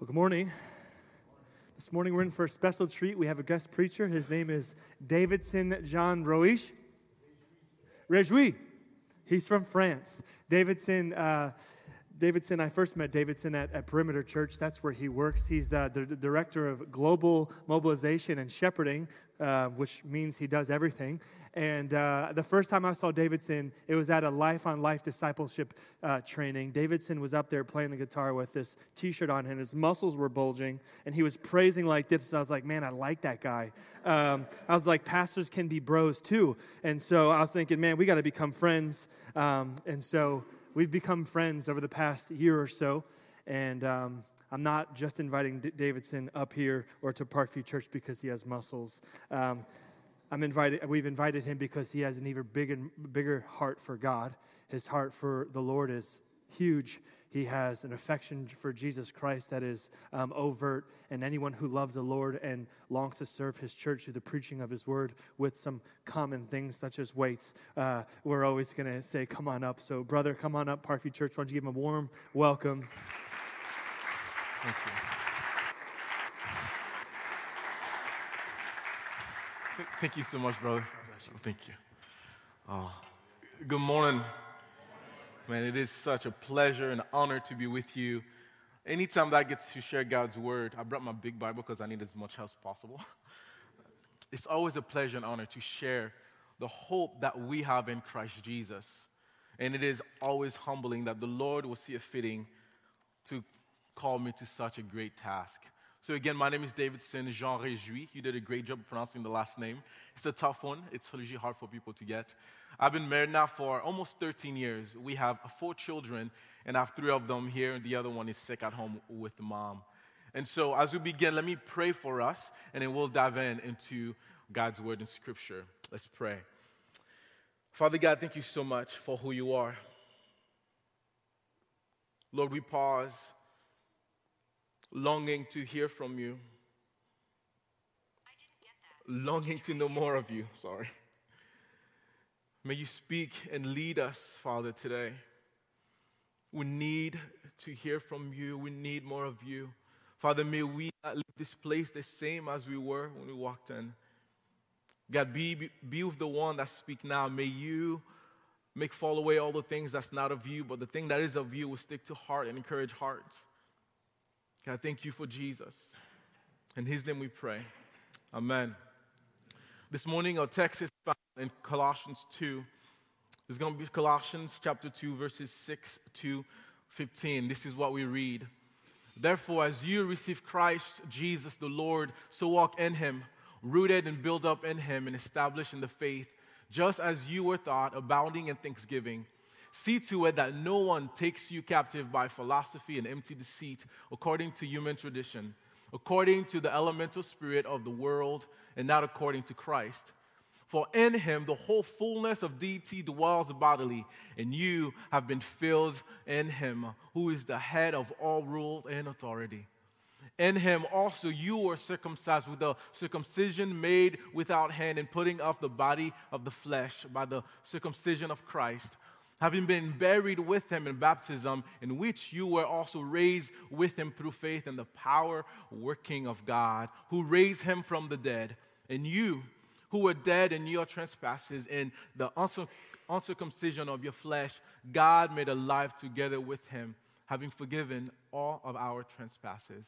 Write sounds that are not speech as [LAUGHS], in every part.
Well, good morning. This morning we're in for a special treat. We have a guest preacher. His name is Davidson John Roish. Rejouis. He's from France. Davidson, uh, Davidson, I first met Davidson at, at Perimeter Church. That's where he works. He's the, the, director of global mobilization and shepherding, uh, which means he does everything. And uh, the first time I saw Davidson, it was at a life on life discipleship uh, training. Davidson was up there playing the guitar with this t shirt on, and his muscles were bulging, and he was praising like this. I was like, man, I like that guy. Um, I was like, pastors can be bros too. And so I was thinking, man, we got to become friends. Um, and so we've become friends over the past year or so. And um, I'm not just inviting D- Davidson up here or to Parkview Church because he has muscles. I'm invited, we've invited him because he has an even bigger, bigger heart for God. His heart for the Lord is huge. He has an affection for Jesus Christ that is um, overt, and anyone who loves the Lord and longs to serve his church through the preaching of his word with some common things such as weights, uh, we're always going to say, Come on up. So, brother, come on up, Parkview Church. Why don't you give him a warm welcome? Thank you. Thank you so much, brother. Thank you. Oh, good morning. Man, it is such a pleasure and honor to be with you. Anytime that I get to share God's word, I brought my big Bible because I need as much help as possible. [LAUGHS] It's always a pleasure and honor to share the hope that we have in Christ Jesus. And it is always humbling that the Lord will see it fitting to call me to such a great task. So, again, my name is Davidson Jean Rejouis. You did a great job pronouncing the last name. It's a tough one, it's usually hard for people to get. I've been married now for almost 13 years. We have four children, and I have three of them here, and the other one is sick at home with the mom. And so, as we begin, let me pray for us, and then we'll dive in into God's word and scripture. Let's pray. Father God, thank you so much for who you are. Lord, we pause longing to hear from you, longing to know more of you. Sorry. May you speak and lead us, Father, today. We need to hear from you. We need more of you. Father, may we not leave this place the same as we were when we walked in. God, be, be with the one that speak now. May you make fall away all the things that's not of you, but the thing that is of you will stick to heart and encourage hearts. God, thank you for Jesus. In his name we pray. Amen. This morning, our text is found in Colossians 2. It's going to be Colossians chapter 2, verses 6 to 15. This is what we read. Therefore, as you receive Christ Jesus the Lord, so walk in him, rooted and built up in him, and established in the faith, just as you were taught, abounding in thanksgiving. See to it that no one takes you captive by philosophy and empty deceit, according to human tradition, according to the elemental spirit of the world, and not according to Christ. For in him the whole fullness of deity dwells bodily, and you have been filled in him, who is the head of all rule and authority. In him also you were circumcised with a circumcision made without hand, and putting off the body of the flesh by the circumcision of Christ having been buried with him in baptism, in which you were also raised with him through faith in the power working of God, who raised him from the dead. And you, who were dead in your trespasses, in the uncircumcision of your flesh, God made alive together with him, having forgiven all of our trespasses.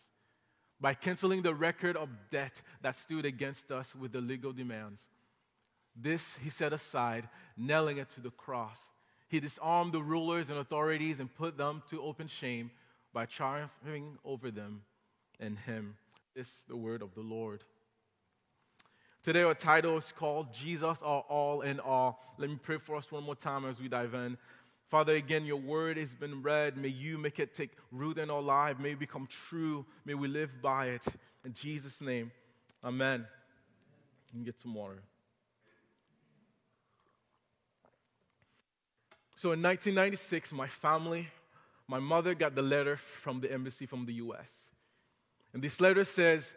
By canceling the record of debt that stood against us with the legal demands. This he set aside, nailing it to the cross. He disarmed the rulers and authorities and put them to open shame by triumphing over them in him. This is the word of the Lord. Today, our title is called Jesus Our All in All. Let me pray for us one more time as we dive in. Father, again, your word has been read. May you make it take root in our life. May it become true. May we live by it. In Jesus' name, amen. Me get some water. So in 1996, my family, my mother got the letter from the embassy from the US. And this letter says,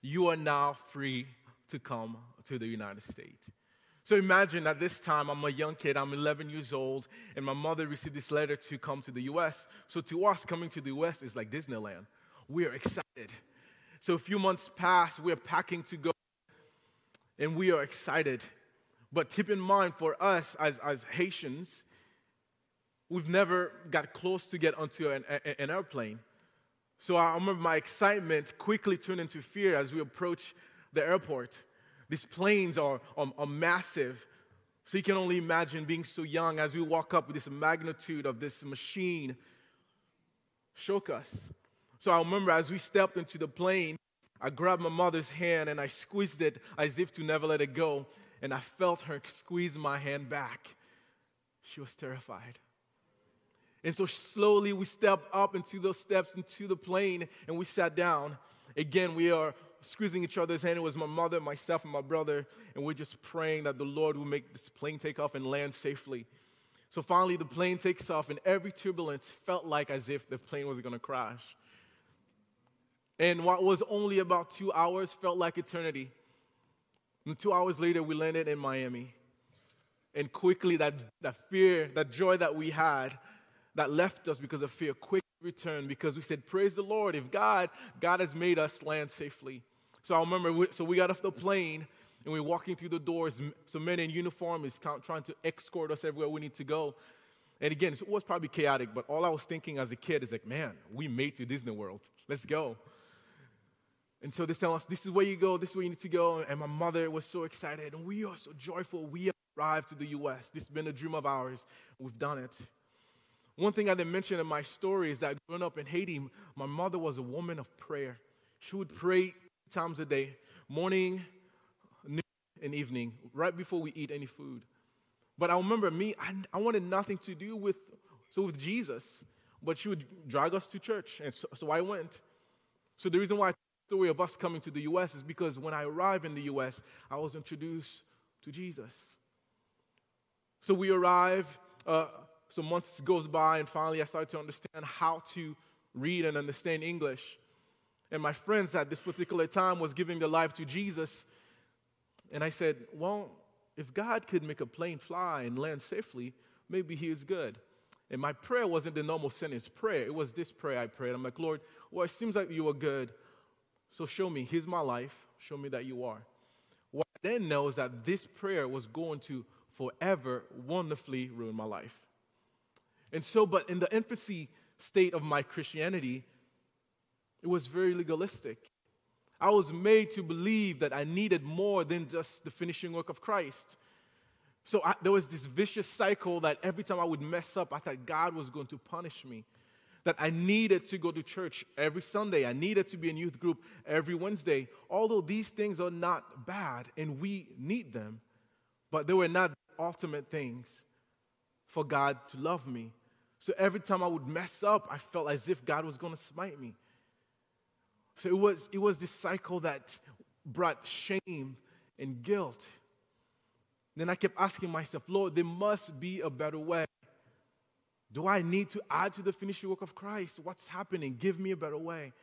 You are now free to come to the United States. So imagine at this time, I'm a young kid, I'm 11 years old, and my mother received this letter to come to the US. So to us, coming to the US is like Disneyland. we are excited. So a few months pass, we're packing to go, and we are excited. But keep in mind, for us as, as Haitians, we've never got close to get onto an, an airplane. So I remember my excitement quickly turned into fear as we approached the airport. These planes are, are, are massive. So you can only imagine being so young as we walk up with this magnitude of this machine shook us. So I remember as we stepped into the plane, I grabbed my mother's hand and I squeezed it as if to never let it go. And I felt her squeeze my hand back. She was terrified. And so slowly we stepped up into those steps into the plane and we sat down. Again, we are squeezing each other's hand. It was my mother, myself, and my brother. And we're just praying that the Lord will make this plane take off and land safely. So finally, the plane takes off, and every turbulence felt like as if the plane was going to crash. And what was only about two hours felt like eternity. And two hours later, we landed in Miami. And quickly, that, that fear, that joy that we had, that left us because of fear, quickly returned because we said, Praise the Lord. If God, God has made us land safely. So I remember, we, so we got off the plane and we're walking through the doors. Some men in uniform is trying to escort us everywhere we need to go. And again, it was probably chaotic, but all I was thinking as a kid is like, man, we made to Disney World. Let's go. And so they tell us, this is where you go, this is where you need to go. And my mother was so excited, and we are so joyful. We arrived to the U.S. This has been a dream of ours. We've done it. One thing I didn't mention in my story is that growing up in Haiti, my mother was a woman of prayer. She would pray times a day, morning, noon, and evening, right before we eat any food. But I remember me, I, I wanted nothing to do with, so with Jesus. But she would drag us to church, and so, so I went. So the reason why the story of us coming to the U.S. is because when I arrived in the U.S., I was introduced to Jesus. So we arrive. Uh, so months goes by, and finally I started to understand how to read and understand English. And my friends at this particular time was giving their life to Jesus. And I said, Well, if God could make a plane fly and land safely, maybe He is good. And my prayer wasn't the normal sentence prayer. It was this prayer I prayed. I'm like, Lord, well, it seems like you are good. So show me. Here's my life. Show me that you are. What I then know is that this prayer was going to forever wonderfully ruin my life. And so, but in the infancy state of my Christianity, it was very legalistic. I was made to believe that I needed more than just the finishing work of Christ. So I, there was this vicious cycle that every time I would mess up, I thought God was going to punish me. That I needed to go to church every Sunday. I needed to be in youth group every Wednesday. Although these things are not bad and we need them, but they were not the ultimate things for God to love me. So every time I would mess up, I felt as if God was going to smite me. So it was, it was this cycle that brought shame and guilt. Then I kept asking myself, Lord, there must be a better way. Do I need to add to the finishing work of Christ? What's happening? Give me a better way.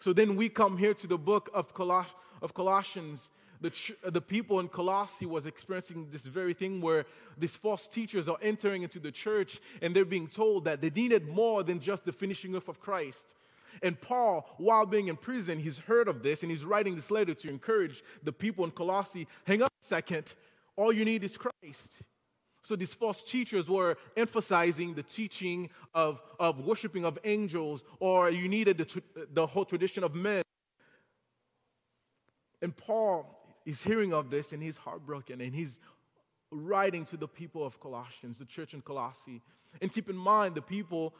So then we come here to the book of, Coloss- of Colossians, the, ch- uh, the people in Colossae was experiencing this very thing where these false teachers are entering into the church and they're being told that they needed more than just the finishing off of Christ. And Paul, while being in prison, he's heard of this and he's writing this letter to encourage the people in Colossae hang up a second, all you need is Christ. So these false teachers were emphasizing the teaching of, of worshiping of angels, or you needed the, the whole tradition of men. And Paul he's hearing of this and he's heartbroken and he's writing to the people of Colossians, the church in Colossae. And keep in mind, the people,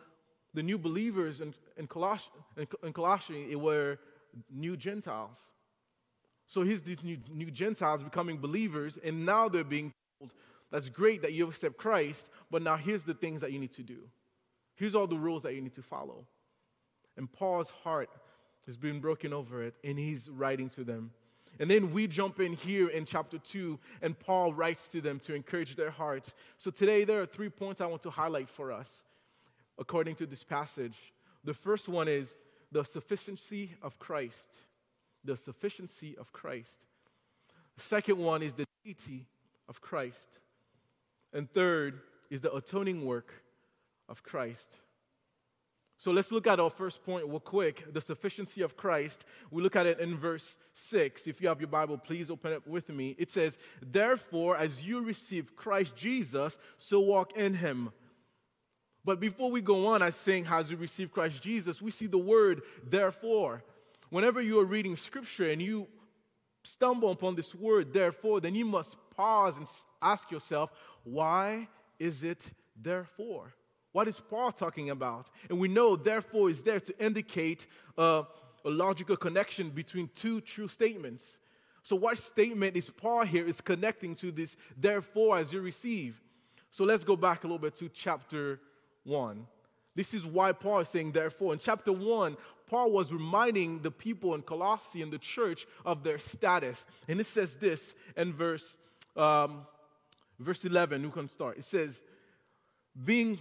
the new believers in, in, Coloss- in, in Colossae, were new Gentiles. So here's these new, new Gentiles becoming believers, and now they're being told, that's great that you have accepted Christ, but now here's the things that you need to do. Here's all the rules that you need to follow. And Paul's heart has been broken over it, and he's writing to them. And then we jump in here in chapter 2, and Paul writes to them to encourage their hearts. So today, there are three points I want to highlight for us according to this passage. The first one is the sufficiency of Christ. The sufficiency of Christ. The second one is the deity of Christ. And third is the atoning work of Christ. So let's look at our first point real quick the sufficiency of Christ. We look at it in verse 6. If you have your Bible, please open it with me. It says, Therefore, as you receive Christ Jesus, so walk in him. But before we go on, I saying, as you receive Christ Jesus, we see the word therefore. Whenever you are reading scripture and you stumble upon this word therefore, then you must pause and ask yourself, why is it therefore? What is Paul talking about? And we know, therefore, is there to indicate uh, a logical connection between two true statements. So, what statement is Paul here is connecting to this, therefore, as you receive? So, let's go back a little bit to chapter 1. This is why Paul is saying, therefore. In chapter 1, Paul was reminding the people in Colossae and the church of their status. And it says this in verse, um, verse 11. Who can start? It says, being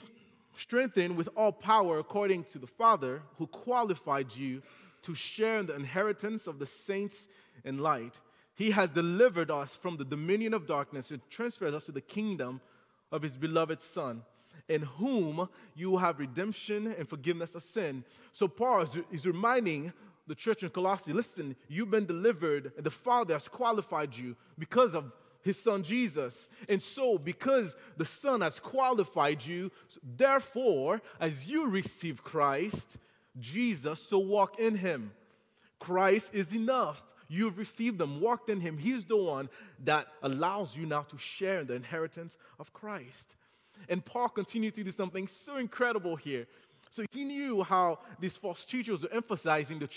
strengthened with all power according to the Father who qualified you to share in the inheritance of the saints in light. He has delivered us from the dominion of darkness and transferred us to the kingdom of his beloved Son, in whom you have redemption and forgiveness of sin. So, Paul is, reminding the church in Colossae listen, you've been delivered, and the Father has qualified you because of his son Jesus. And so, because the Son has qualified you, therefore, as you receive Christ, Jesus, so walk in him. Christ is enough. You've received them, walked in him. He's the one that allows you now to share in the inheritance of Christ. And Paul continued to do something so incredible here. So he knew how these false teachers were emphasizing the,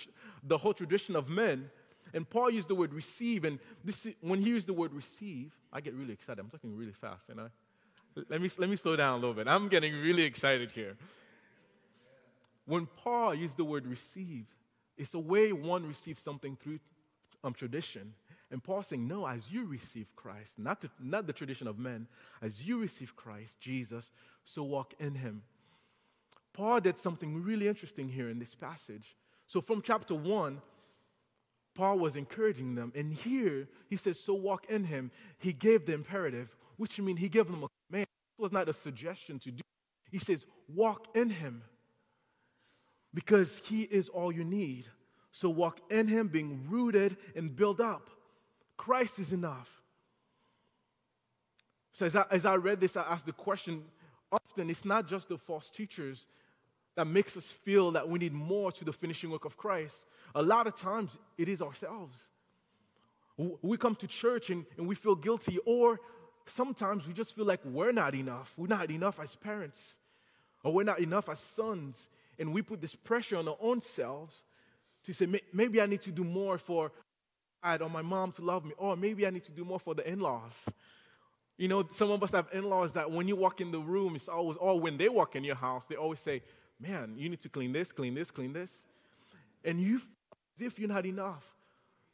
the whole tradition of men and Paul used the word receive, and this, when he used the word receive, I get really excited. I'm talking really fast, you know. Let me, let me slow down a little bit. I'm getting really excited here. When Paul used the word receive, it's a way one receives something through um, tradition. And Paul's saying, no, as you receive Christ, not, to, not the tradition of men, as you receive Christ, Jesus, so walk in him. Paul did something really interesting here in this passage. So from chapter 1, Paul was encouraging them. And here he says, So walk in him. He gave the imperative, which means he gave them a command. It was not a suggestion to do. He says, Walk in him because he is all you need. So walk in him, being rooted and built up. Christ is enough. So as I, as I read this, I asked the question often, it's not just the false teachers that makes us feel that we need more to the finishing work of Christ. A lot of times it is ourselves. We come to church and, and we feel guilty, or sometimes we just feel like we're not enough. We're not enough as parents, or we're not enough as sons. And we put this pressure on our own selves to say, maybe I need to do more for dad or my mom to love me, or maybe I need to do more for the in laws. You know, some of us have in laws that when you walk in the room, it's always, or when they walk in your house, they always say, man, you need to clean this, clean this, clean this. And you as if you're not enough.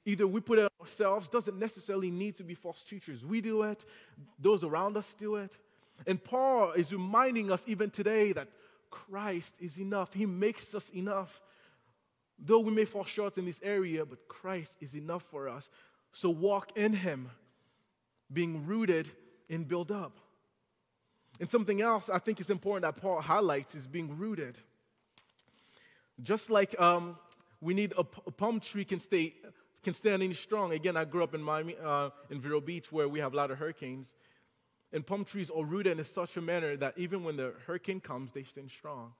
Either we put it ourselves, doesn't necessarily need to be false teachers. We do it, those around us do it. And Paul is reminding us even today that Christ is enough. He makes us enough. Though we may fall short in this area, but Christ is enough for us. So walk in Him, being rooted and built up. And something else I think is important that Paul highlights is being rooted. Just like um, we need a, palm tree can stay can stand any strong. Again, I grew up in Miami, uh, in Vero Beach, where we have a lot of hurricanes, and palm trees are rooted in such a manner that even when the hurricane comes, they stand strong.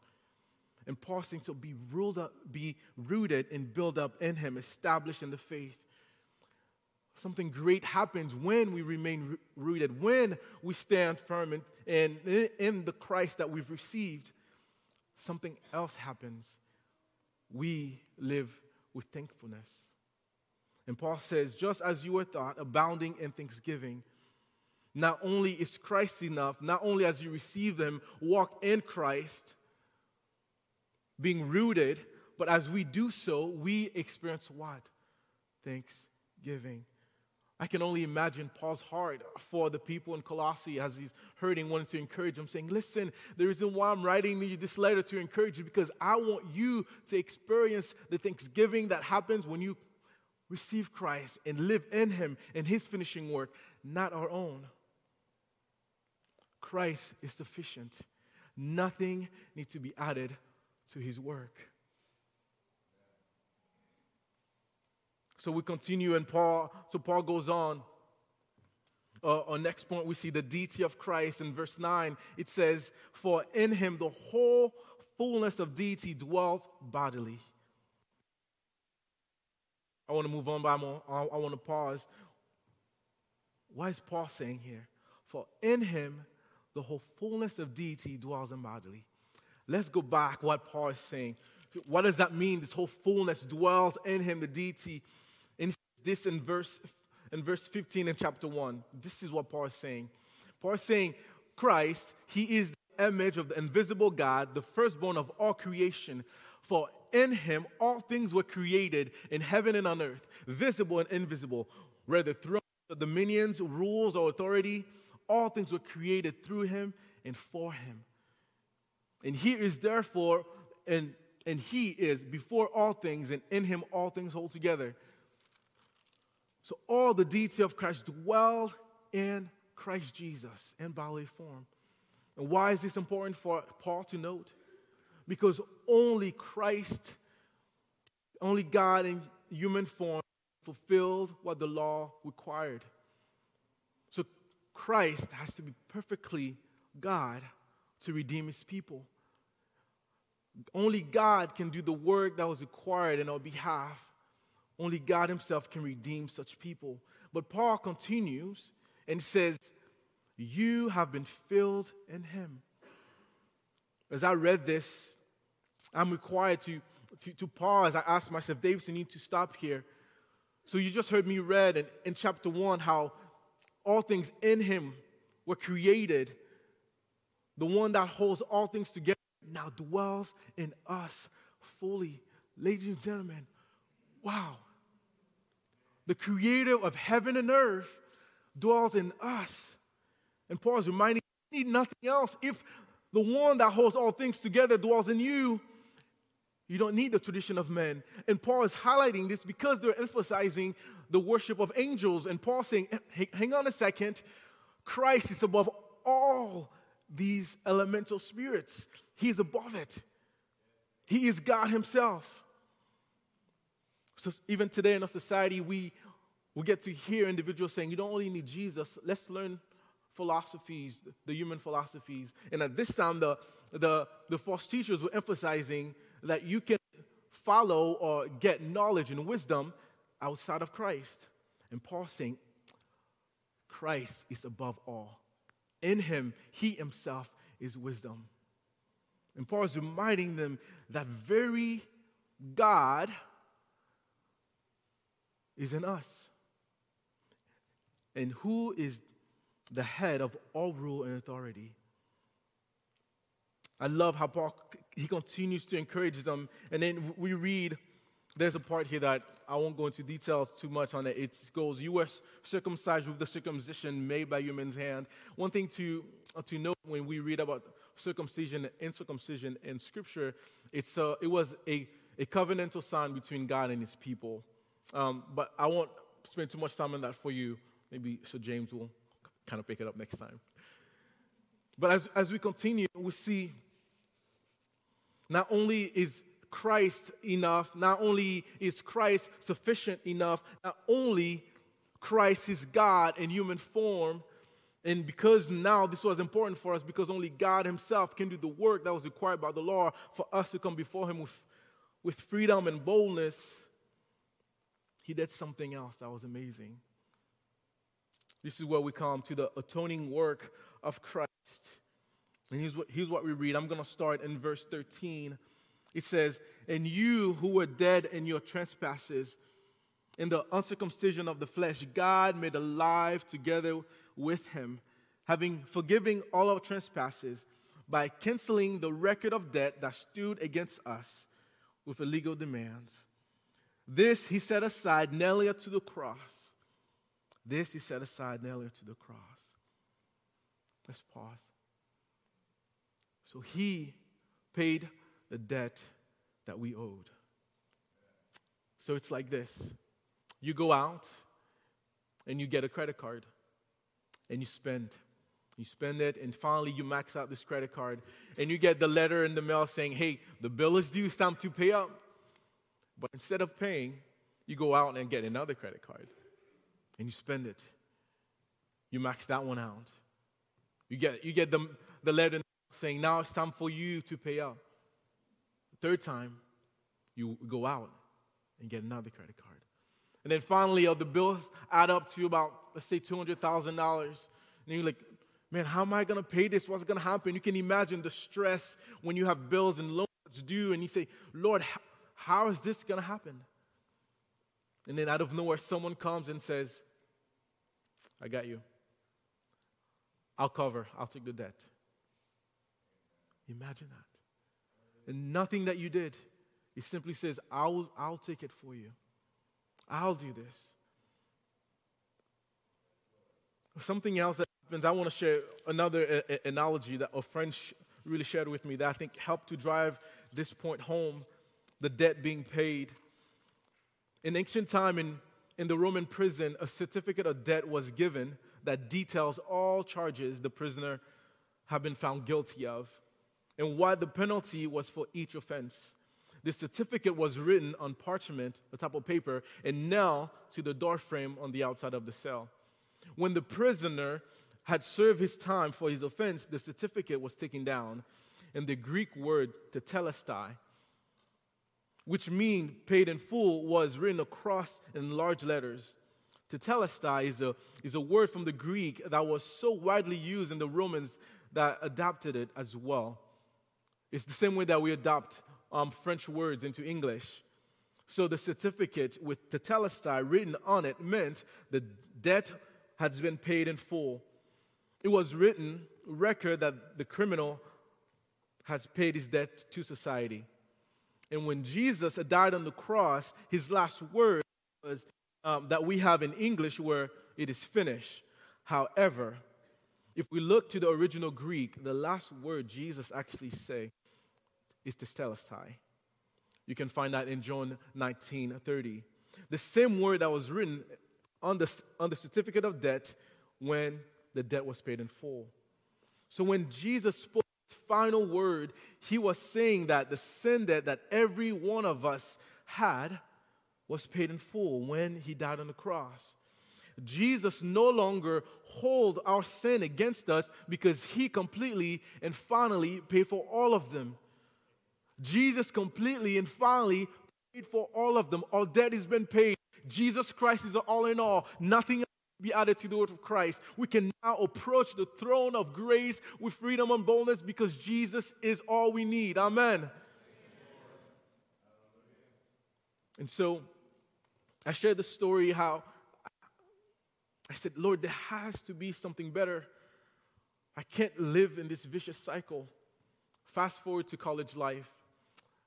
And Paul saying, so be ruled up, be rooted and built up in Him, established in the faith. Something great happens when we remain rooted, when we stand firm in, in, in the Christ that we've received. Something else happens. We live with thankfulness. And Paul says, just as you were thought, abounding in thanksgiving, not only is Christ enough, not only as you receive them, walk in Christ, being rooted, but as we do so, we experience what? Thanksgiving. I can only imagine Paul's heart for the people in Colossae as he's hurting, wanting to encourage them, saying, Listen, the reason why I'm writing you this letter to encourage you because I want you to experience the thanksgiving that happens when you receive Christ and live in Him and His finishing work, not our own. Christ is sufficient. Nothing needs to be added to his work. So we continue, and Paul, so Paul goes on. Uh, our next point, we see the deity of Christ in verse 9. It says, For in him the whole fullness of deity dwells bodily. I want to move on, but I'm, I want to pause. What is Paul saying here? For in him the whole fullness of deity dwells in bodily. Let's go back what Paul is saying. What does that mean? This whole fullness dwells in him, the deity. This in verse, in verse 15 in chapter 1. This is what Paul is saying. Paul is saying, Christ, he is the image of the invisible God, the firstborn of all creation. For in him all things were created in heaven and on earth, visible and invisible, whether thrones, dominions, rules, or authority. All things were created through him and for him. And he is therefore, and, and he is before all things, and in him all things hold together. So all the deity of Christ dwelled in Christ Jesus in bodily form. And why is this important for Paul to note? Because only Christ, only God in human form fulfilled what the law required. So Christ has to be perfectly God to redeem his people. Only God can do the work that was required in our behalf. Only God himself can redeem such people. But Paul continues and says, You have been filled in him. As I read this, I'm required to, to, to pause. I ask myself, David, you need to stop here. So you just heard me read in, in chapter one how all things in him were created. The one that holds all things together now dwells in us fully. Ladies and gentlemen, wow. The creator of heaven and earth dwells in us. And Paul is reminding you need nothing else. If the one that holds all things together dwells in you, you don't need the tradition of men. And Paul is highlighting this because they're emphasizing the worship of angels. And Paul saying, hang on a second, Christ is above all these elemental spirits. He's above it. He is God Himself. So even today in our society, we, we get to hear individuals saying, you don't only need Jesus, let's learn philosophies, the human philosophies. And at this time, the, the, the false teachers were emphasizing that you can follow or get knowledge and wisdom outside of Christ. And Paul saying, Christ is above all. In him, he himself is wisdom. And Paul is reminding them that very God is in us. And who is the head of all rule and authority? I love how Paul he continues to encourage them. And then we read, there's a part here that I won't go into details too much on it. It goes, You were circumcised with the circumcision made by human's hand. One thing to, uh, to note when we read about circumcision and circumcision in Scripture, it's a, it was a, a covenantal sign between God and his people. Um, but I won't spend too much time on that for you. Maybe Sir James will kind of pick it up next time. But as, as we continue, we see not only is Christ enough, not only is Christ sufficient enough, not only Christ is God in human form, and because now this was important for us, because only God Himself can do the work that was required by the law for us to come before Him with, with freedom and boldness, He did something else that was amazing. This is where we come to the atoning work of Christ. And here's what, here's what we read. I'm going to start in verse 13. It says, And you who were dead in your trespasses, in the uncircumcision of the flesh, God made alive together with him, having forgiven all our trespasses by canceling the record of debt that stood against us with illegal demands. This he set aside, nailing it to the cross. This he set aside, nailing it to the cross. Let's pause. So he paid the debt that we owed. So it's like this you go out and you get a credit card and you spend You spend it, and finally you max out this credit card, and you get the letter in the mail saying, Hey, the bill is due, it's time to pay up. But instead of paying, you go out and get another credit card, and you spend it. You max that one out. You get, you get the, the letter saying, Now it's time for you to pay up. Third time, you go out and get another credit card. And then finally, uh, the bills add up to about, let's say, $200,000. And you're like, man, how am I going to pay this? What's going to happen? You can imagine the stress when you have bills and loans due, and you say, Lord, how, is this going to happen? And then out of nowhere, someone comes and says, I got you. I'll cover, I'll take the debt. Imagine that. And nothing that you did. He simply says, I'll, I'll take it for you. I'll do this. Something else that happens, I want to share another a- a- analogy that a friend sh- really shared with me that I think helped to drive this point home the debt being paid. In ancient time, in, in the Roman prison, a certificate of debt was given that details all charges the prisoner had been found guilty of and what the penalty was for each offense. The certificate was written on parchment, a type of paper, and nailed to the door frame on the outside of the cell. When the prisoner had served his time for his offense, the certificate was taken down, and the Greek word tetelestai, which means paid in full, was written across in large letters. Tetelestai is a, is a word from the Greek that was so widely used in the Romans that adapted it as well. It's the same way that we adopt um, French words into English. So the certificate with tetelestai written on it meant the debt has been paid in full. It was written record that the criminal has paid his debt to society. And when Jesus died on the cross, his last word was um, that we have in English where it is finished. However, if we look to the original Greek, the last word Jesus actually say is tetelestai. You can find that in John 19 30. The same word that was written on the, on the certificate of debt when the debt was paid in full. So when Jesus spoke final word, he was saying that the sin debt that every one of us had was paid in full when he died on the cross. Jesus no longer holds our sin against us because he completely and finally paid for all of them. Jesus completely and finally paid for all of them. All debt has been paid. Jesus Christ is all in all. Nothing be added to the word of Christ. We can now approach the throne of grace with freedom and boldness because Jesus is all we need. Amen. And so I shared the story how I said, Lord, there has to be something better. I can't live in this vicious cycle. Fast forward to college life.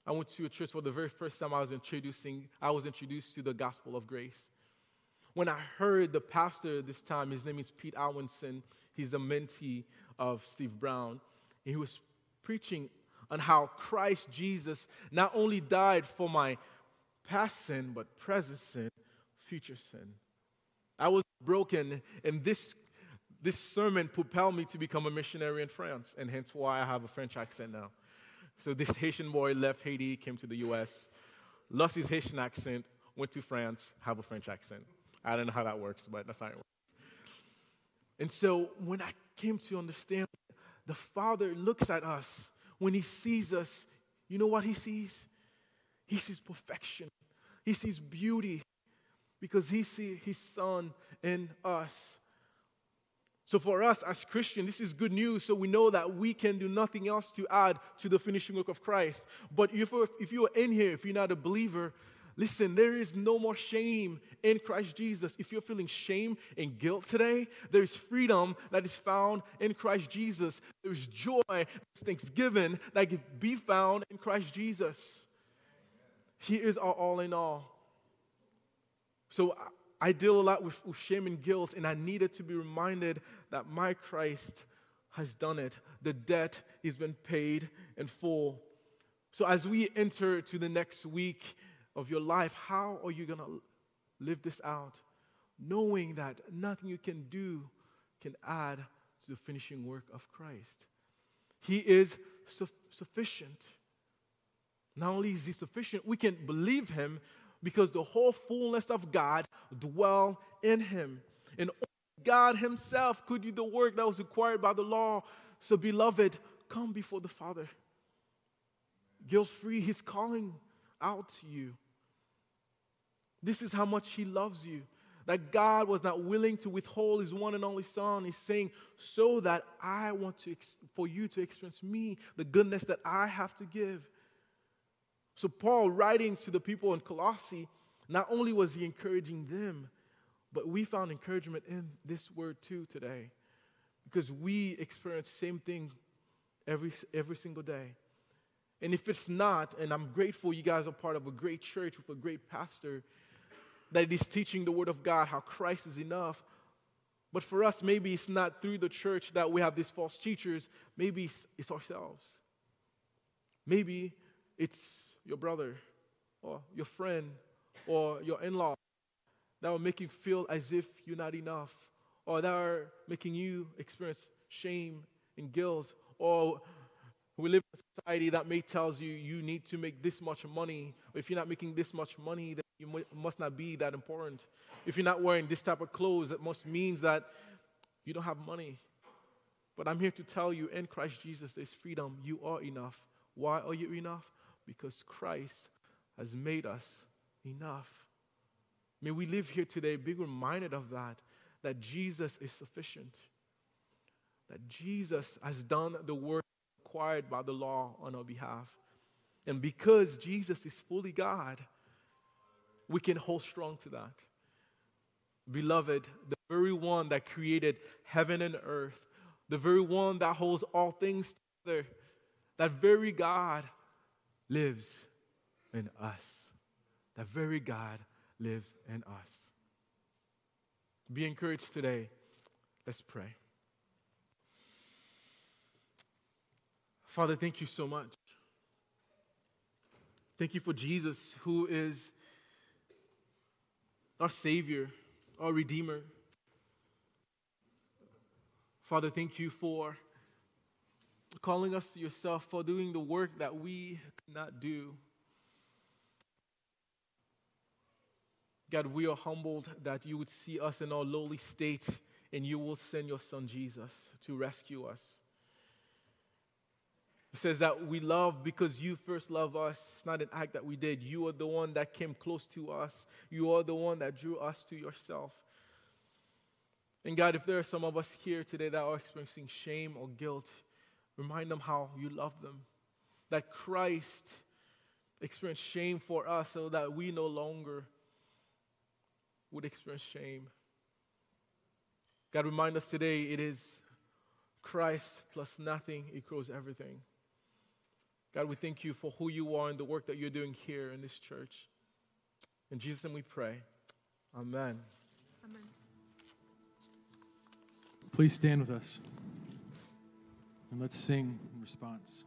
I went to a church for the very first time I was introducing, I was introduced to the gospel of grace. When I heard the pastor this time, his name is Pete Alwinson, he's a mentee of Steve Brown, and he was preaching on how Christ Jesus not only died for my past sin, but present sin, future sin. I was broken, and this, this sermon propelled me to become a missionary in France, and hence why I have a French accent now. So this Haitian boy left Haiti, came to the US, lost his Haitian accent, went to France, have a French accent. I don't know how that works, but that's how it works. And so when I came to understand, the Father looks at us when He sees us. You know what He sees? He sees perfection. He sees beauty because He sees His Son in us. So, for us as Christians, this is good news. So, we know that we can do nothing else to add to the finishing work of Christ. But if, if you are in here, if you're not a believer, listen, there is no more shame in Christ Jesus. If you're feeling shame and guilt today, there's freedom that is found in Christ Jesus. There's joy, there's thanksgiving that can be found in Christ Jesus. He is our all in all. So, I deal a lot with, with, shame and guilt, and I needed to be reminded that my Christ has done it. The debt has been paid in full. So, as we enter to the next week of your life, how are you going to live this out? Knowing that nothing you can do can add to the finishing work of Christ. He is su- sufficient. Not only is he sufficient, we can believe him because the whole fullness of God dwell in him. And God himself could do the work that was required by the law. So, beloved, come before the Father. Guilt free, he's calling out to you. This is how much he loves you. That God was not willing to withhold his one and only son. He's saying, so that I want to, for you to experience me, the goodness that I have to give. So, Paul, writing to the people in Colossae, not only was he encouraging them, but we found encouragement in this word too today. Because we experience the same thing every, every single day. And if it's not, and I'm grateful you guys are part of a great church with a great pastor that is teaching the Word of God, how Christ is enough. But for us, maybe it's not through the church that we have these false teachers. Maybe it's, it's ourselves. Maybe it's your brother or your friend or your in law that will make you feel as if you're not enough or that are making you experience shame and guilt or we live in a society that may tells you you need to make this much money. If you're not making this much money, then you must not be that important. If you're not wearing this type of clothes, that must means that you don't have money. But I'm here to tell you, in Christ Jesus, there's freedom. You are enough. Why are you enough? Because Christ has made us enough. May we live here today, be reminded of that, that Jesus is sufficient, that Jesus has done the work required by the law on our behalf. And because Jesus is fully God, we can hold strong to that. Beloved, the very one that created heaven and earth, the very one that holds all things together, that very God lives in us. That very God lives in us. Be encouraged today. Let's pray. Father, thank you so much. Thank you for Jesus, who is our Savior, our Redeemer. Father, thank you for calling us to yourself, for doing the work that we could not do. God, we are humbled that you would see us in our lowly state and you will send your son Jesus to rescue us. It says that we love because you first love us. It's not an act that we did. You are the one that came close to us. You are the one that drew us to yourself. And God, if there are some of us here today that are experiencing shame or guilt, remind them how you love them. That Christ experienced shame for us so that we no longer would experience shame. God, remind us today it is Christ plus nothing equals everything. God, we thank you for who you are and the work that you're doing here in this church. In Jesus' name we pray. Amen. Amen. Please stand with us and let's sing in response.